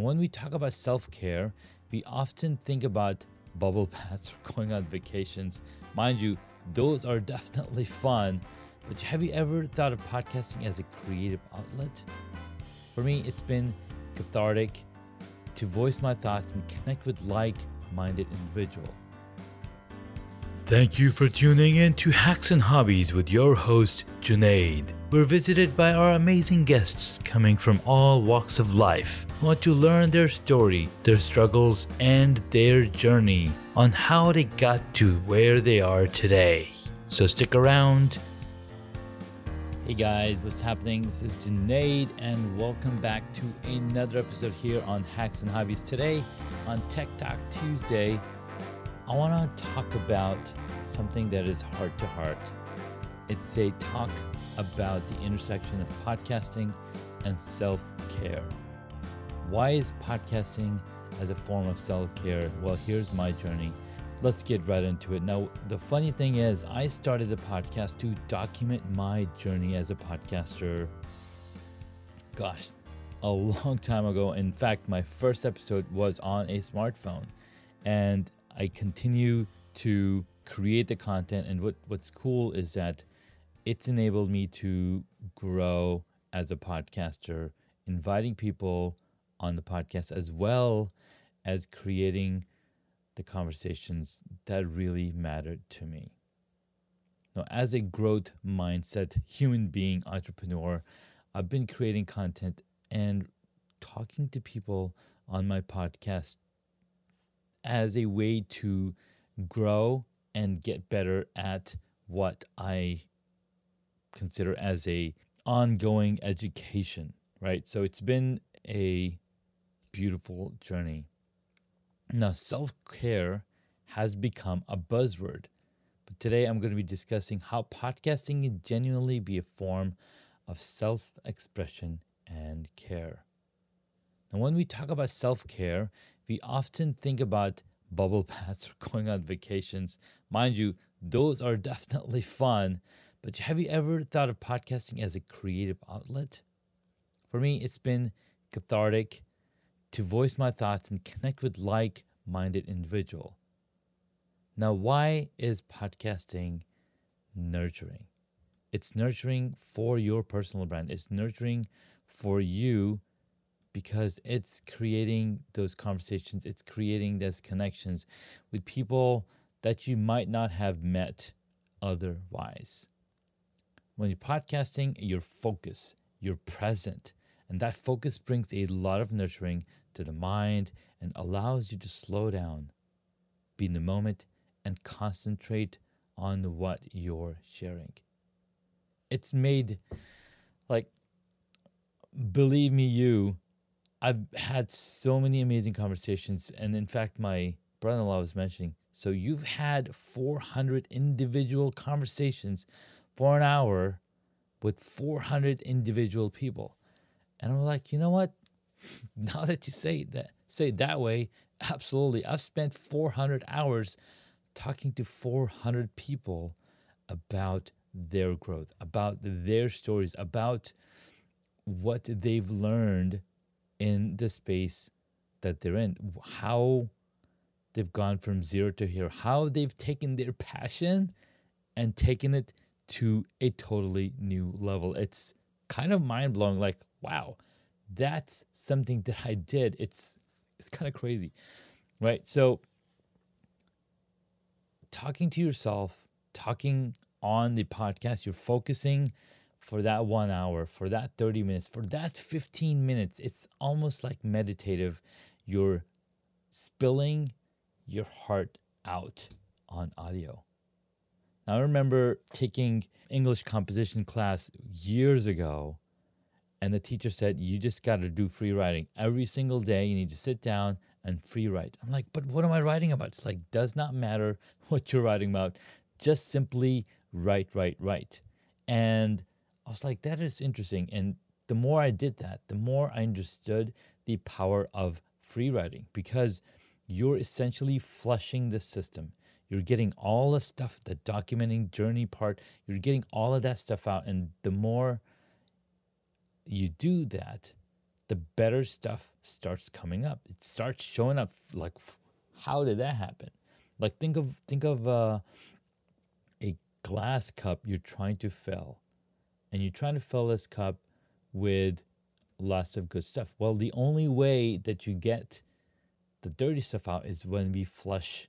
And when we talk about self care, we often think about bubble baths or going on vacations. Mind you, those are definitely fun, but have you ever thought of podcasting as a creative outlet? For me, it's been cathartic to voice my thoughts and connect with like minded individuals. Thank you for tuning in to Hacks and Hobbies with your host, Junaid. We're visited by our amazing guests coming from all walks of life who want to learn their story, their struggles, and their journey on how they got to where they are today. So stick around. Hey guys, what's happening? This is Junaid, and welcome back to another episode here on Hacks and Hobbies. Today on Tech Talk Tuesday, I want to talk about something that is heart to heart. It's a talk about the intersection of podcasting and self care. Why is podcasting as a form of self care? Well, here's my journey. Let's get right into it. Now, the funny thing is, I started the podcast to document my journey as a podcaster. Gosh, a long time ago. In fact, my first episode was on a smartphone. And I continue to create the content. And what, what's cool is that it's enabled me to grow as a podcaster, inviting people on the podcast as well as creating the conversations that really mattered to me. Now, as a growth mindset human being entrepreneur, I've been creating content and talking to people on my podcast as a way to grow and get better at what I consider as a ongoing education, right? So it's been a beautiful journey. Now, self-care has become a buzzword. But today I'm going to be discussing how podcasting can genuinely be a form of self-expression and care. Now, when we talk about self-care, we often think about bubble baths or going on vacations. Mind you, those are definitely fun, but have you ever thought of podcasting as a creative outlet? For me, it's been cathartic to voice my thoughts and connect with like minded individual. Now, why is podcasting nurturing? It's nurturing for your personal brand. It's nurturing for you because it's creating those conversations, it's creating those connections with people that you might not have met otherwise. When you're podcasting, you're focused, you're present, and that focus brings a lot of nurturing to the mind and allows you to slow down, be in the moment, and concentrate on what you're sharing. It's made like believe me you I've had so many amazing conversations. And in fact, my brother in law was mentioning so you've had 400 individual conversations for an hour with 400 individual people. And I'm like, you know what? Now that you say that, say it that way, absolutely. I've spent 400 hours talking to 400 people about their growth, about their stories, about what they've learned in the space that they're in, how they've gone from zero to here, how they've taken their passion and taken it to a totally new level. It's kind of mind blowing. Like, wow, that's something that I did. It's it's kind of crazy, right? So, talking to yourself, talking on the podcast, you're focusing for that one hour, for that 30 minutes, for that 15 minutes. It's almost like meditative. You're spilling your heart out on audio. I remember taking English composition class years ago, and the teacher said, You just got to do free writing. Every single day, you need to sit down and free write. I'm like, But what am I writing about? It's like, does not matter what you're writing about. Just simply write, write, write. And I was like, that is interesting. And the more I did that, the more I understood the power of free writing because you're essentially flushing the system. You're getting all the stuff, the documenting journey part, you're getting all of that stuff out. And the more you do that, the better stuff starts coming up. It starts showing up. Like, how did that happen? Like, think of think of uh, a glass cup you're trying to fill, and you're trying to fill this cup with lots of good stuff. Well, the only way that you get the dirty stuff out is when we flush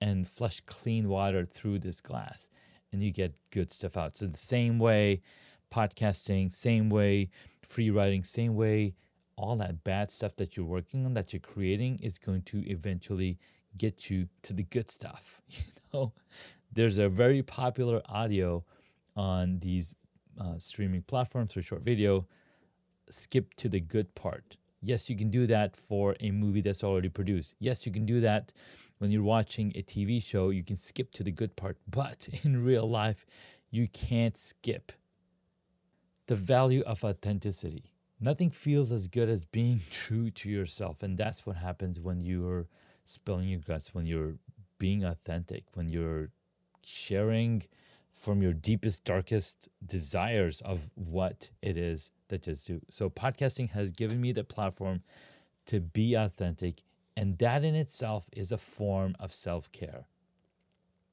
and flush clean water through this glass and you get good stuff out. So the same way podcasting, same way free writing, same way all that bad stuff that you're working on that you're creating is going to eventually get you to the good stuff. You know, there's a very popular audio on these uh, streaming platforms for short video. Skip to the good part. Yes, you can do that for a movie that's already produced. Yes, you can do that when you're watching a TV show. You can skip to the good part, but in real life, you can't skip the value of authenticity. Nothing feels as good as being true to yourself. And that's what happens when you're spilling your guts, when you're being authentic, when you're sharing from your deepest, darkest desires of what it is that you do. So, podcasting has given me the platform to be authentic, and that in itself is a form of self care.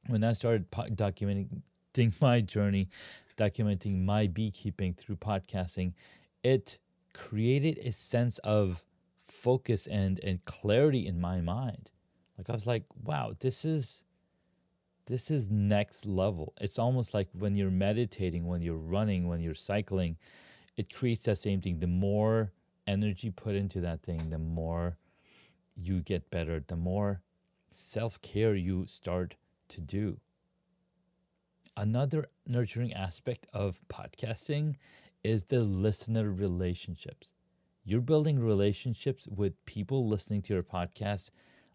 When I started po- documenting my journey, documenting my beekeeping through podcasting, it created a sense of focus and and clarity in my mind. Like I was like, wow, this is this is next level. It's almost like when you're meditating, when you're running, when you're cycling, it creates that same thing. The more energy put into that thing, the more you get better, the more self care you start to do. Another nurturing aspect of podcasting is the listener relationships. You're building relationships with people listening to your podcast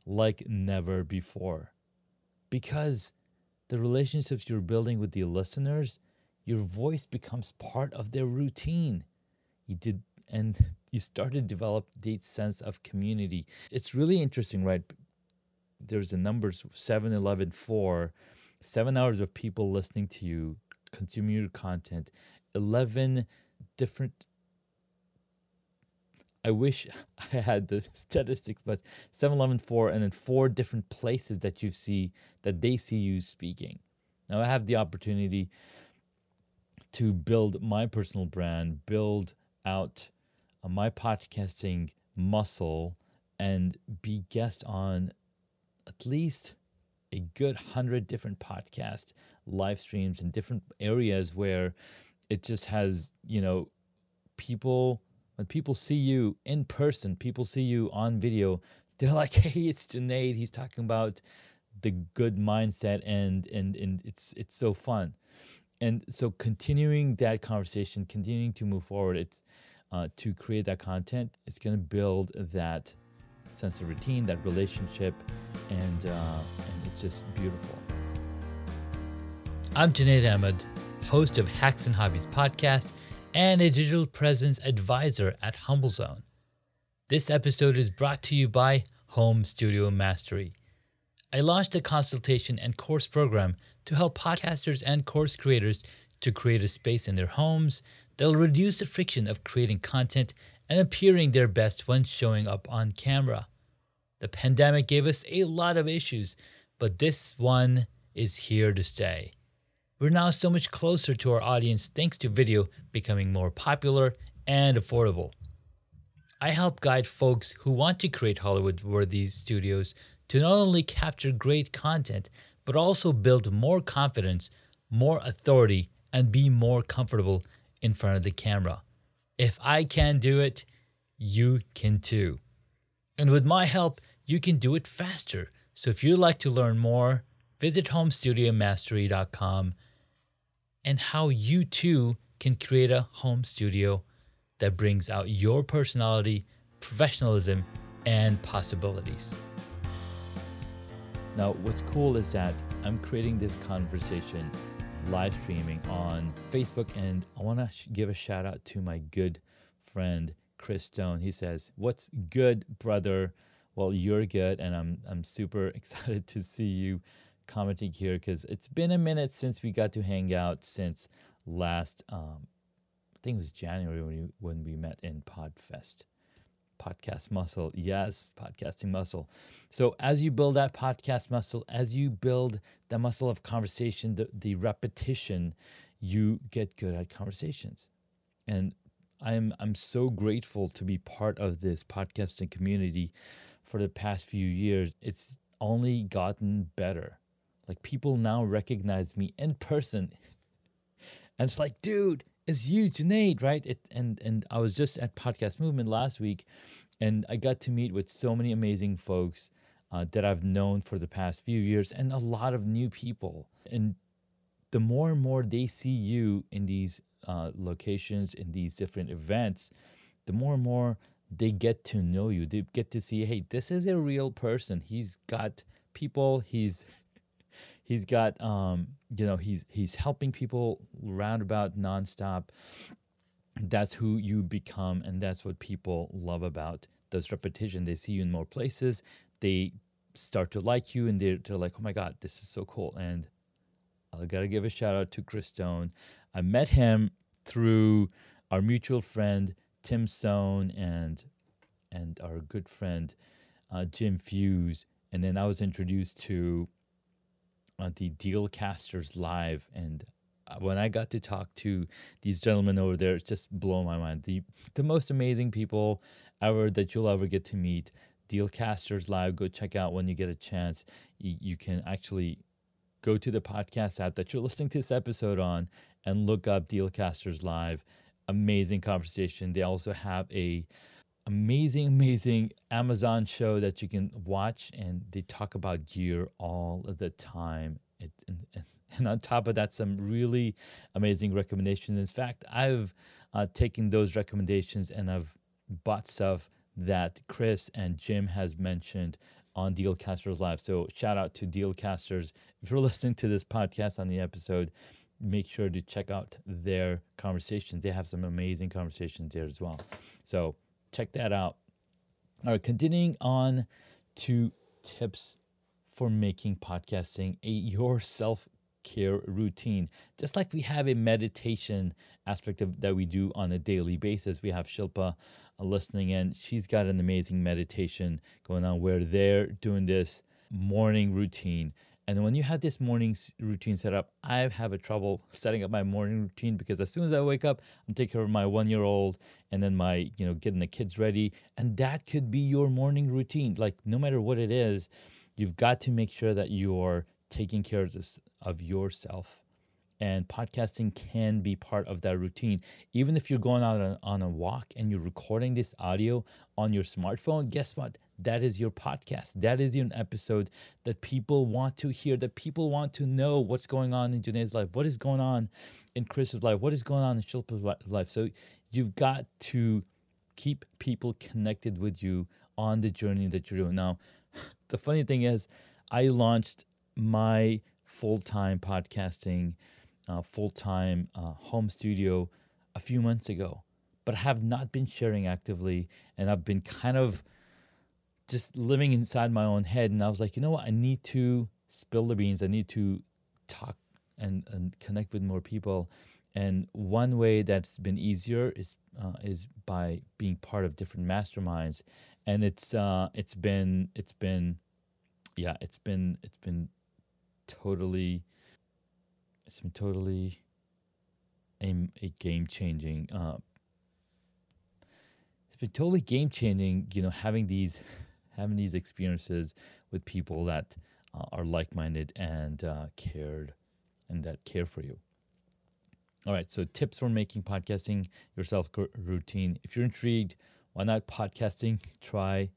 like never before. Because the relationships you're building with the listeners, your voice becomes part of their routine. You did and you start to develop the sense of community. It's really interesting, right? There's the numbers 7, 11, 4, seven hours of people listening to you, consuming your content, 11 different I wish I had the statistics, but 7 11 4 and then four different places that you see that they see you speaking. Now I have the opportunity to build my personal brand, build out Uh, my podcasting muscle, and be guest on at least a good hundred different podcast live streams in different areas where it just has, you know, people when people see you in person, people see you on video, they're like, "Hey, it's Junaid. He's talking about the good mindset, and and and it's it's so fun." And so, continuing that conversation, continuing to move forward, it's uh, to create that content. It's going to build that sense of routine, that relationship, and uh, and it's just beautiful. I'm Junaid Ahmed, host of Hacks and Hobbies podcast and a digital presence advisor at HumbleZone. This episode is brought to you by Home Studio Mastery. I launched a consultation and course program to help podcasters and course creators to create a space in their homes that'll reduce the friction of creating content and appearing their best when showing up on camera. The pandemic gave us a lot of issues, but this one is here to stay. We're now so much closer to our audience thanks to video becoming more popular and affordable. I help guide folks who want to create Hollywood worthy studios to not only capture great content, but also build more confidence, more authority, and be more comfortable in front of the camera. If I can do it, you can too. And with my help, you can do it faster. So if you'd like to learn more, visit homestudiomastery.com and how you too can create a home studio that brings out your personality, professionalism, and possibilities. Now, what's cool is that I'm creating this conversation live streaming on Facebook, and I want to sh- give a shout out to my good friend Chris Stone. He says, "What's good, brother? Well, you're good, and I'm I'm super excited to see you commenting here because it's been a minute since we got to hang out since last, um, I think it was January when we, when we met in Podfest. Podcast muscle. Yes, podcasting muscle. So as you build that podcast muscle, as you build the muscle of conversation, the, the repetition, you get good at conversations. And I'm I'm so grateful to be part of this podcasting community for the past few years. It's only gotten better. Like people now recognize me in person. And it's like, dude, it's you, Junaid, right? It, and and I was just at Podcast Movement last week, and I got to meet with so many amazing folks uh, that I've known for the past few years, and a lot of new people. And the more and more they see you in these uh, locations, in these different events, the more and more they get to know you. They get to see, hey, this is a real person. He's got people. He's he's got um, you know he's he's helping people roundabout nonstop. That's who you become and that's what people love about those repetition. They see you in more places. They start to like you and they're, they're like oh my god this is so cool. And i gotta give a shout out to chris stone. I met him through our mutual friend tim stone and and our good friend uh, jim fuse. And then i was introduced to uh, the Dealcasters Live, and uh, when I got to talk to these gentlemen over there, it's just blown my mind. The the most amazing people ever that you'll ever get to meet. Dealcasters Live, go check out when you get a chance. You, you can actually go to the podcast app that you're listening to this episode on and look up Dealcasters Live. Amazing conversation. They also have a amazing, amazing Amazon show that you can watch, and they talk about gear all the time. It, and, and on top of that, some really amazing recommendations. In fact, I've uh, taken those recommendations and I've bought stuff that Chris and Jim has mentioned on Dealcasters Live. So shout out to Dealcasters. If you're listening to this podcast on the episode, make sure to check out their conversations. They have some amazing conversations there as well. So check that out. All right, continuing on to tips for making podcasting a your self care routine. Just like we have a meditation aspect of that we do on a daily basis, we have Shilpa uh, listening in. She's got an amazing meditation going on where they're doing this morning routine and when you have this morning routine set up, I have a trouble setting up my morning routine because as soon as I wake up, I'm taking care of my one year old and then my, you know, getting the kids ready. And that could be your morning routine. Like no matter what it is, you've got to make sure that you're taking care of, this, of yourself. And podcasting can be part of that routine. Even if you're going out on, on a walk and you're recording this audio on your smartphone, guess what? That is your podcast. That is your episode that people want to hear, that people want to know what's going on in Junaid's life, what is going on in Chris's life, what is going on in Shilpa's life. So you've got to keep people connected with you on the journey that you're doing. Now, the funny thing is, I launched my full time podcasting, uh, full time uh, home studio a few months ago, but have not been sharing actively, and I've been kind of just living inside my own head. And I was like, you know what? I need to spill the beans. I need to talk and, and connect with more people. And one way that's been easier is uh, is by being part of different masterminds, and it's uh, it's been it's been, yeah, it's been it's been totally, it's been totally a, a game changing. Uh, it's been totally game changing. You know, having these having these experiences with people that uh, are like minded and uh, cared and that care for you. All right, so tips for making podcasting yourself routine. If you're intrigued, why not podcasting? Try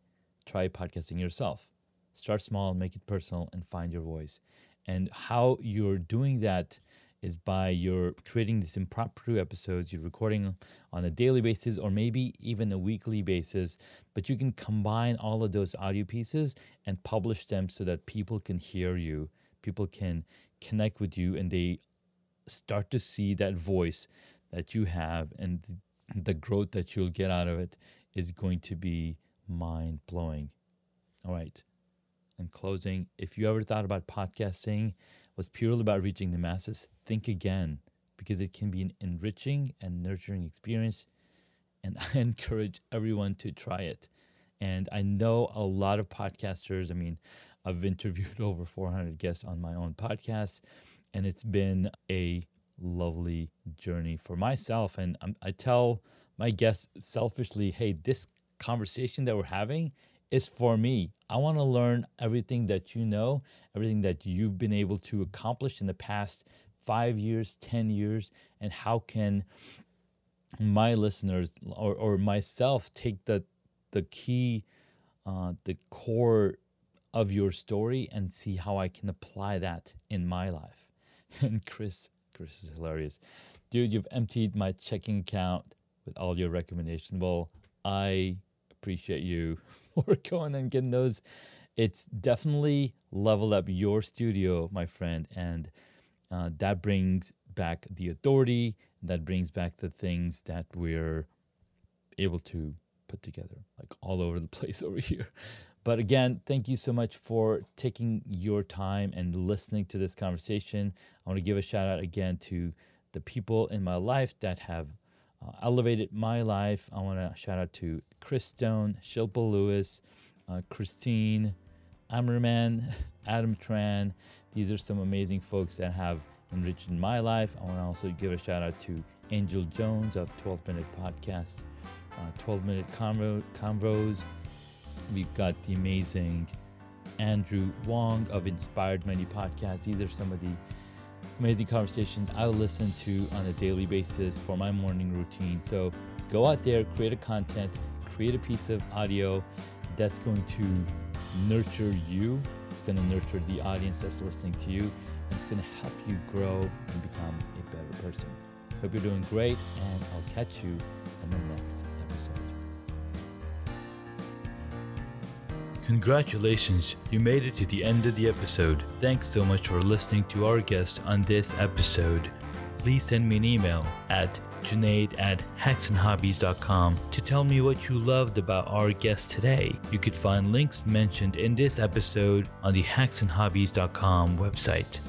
try podcasting yourself. Start small, make it personal, and find your voice. And how you're doing that is by your creating these impromptu episodes, you're recording on a daily basis or maybe even a weekly basis, but you can combine all of those audio pieces and publish them so that people can hear you, people can connect with you, and they start to see that voice that you have and the growth that you'll get out of it is going to be mind blowing. All right. In closing, if you ever thought about podcasting, was purely about reaching the masses, think again because it can be an enriching and nurturing experience. And I encourage everyone to try it. And I know a lot of podcasters. I mean, I've interviewed over 400 guests on my own podcast, and it's been a lovely journey for myself. And I tell my guests selfishly, hey, this conversation that we're having is for me. I want to learn everything that you know, everything that you've been able to accomplish in the past five years, 10 years, and how can my listeners or, or myself take the, the key, uh, the core of your story and see how I can apply that in my life. And Chris, Chris is hilarious. Dude, you've emptied my checking account with all your recommendations. Well, I appreciate you for going and getting those. It's definitely leveled up your studio, my friend, and uh, that brings back the authority. That brings back the things that we're able to put together, like all over the place over here. But again, thank you so much for taking your time and listening to this conversation. I want to give a shout out again to the people in my life that have uh, elevated my life. I want to shout out to Chris Stone, Shilpa Lewis, uh, Christine, Amerman, Adam Tran. These are some amazing folks that have enriched my life. I want to also give a shout out to Angel Jones of 12 Minute Podcast, uh, 12 Minute Convo, Convos. We've got the amazing Andrew Wong of Inspired Money Podcasts. These are some of the amazing conversations I listen to on a daily basis for my morning routine. So go out there, create a content, create a piece of audio that's going to nurture you. It's going to nurture the audience that's listening to you, and it's going to help you grow and become a better person. Hope you're doing great, and I'll catch you in the next episode. Congratulations, you made it to the end of the episode. Thanks so much for listening to our guest on this episode. Please send me an email at Junaid at hacksandhobbies.com to tell me what you loved about our guest today. You could find links mentioned in this episode on the hacksandhobbies.com website.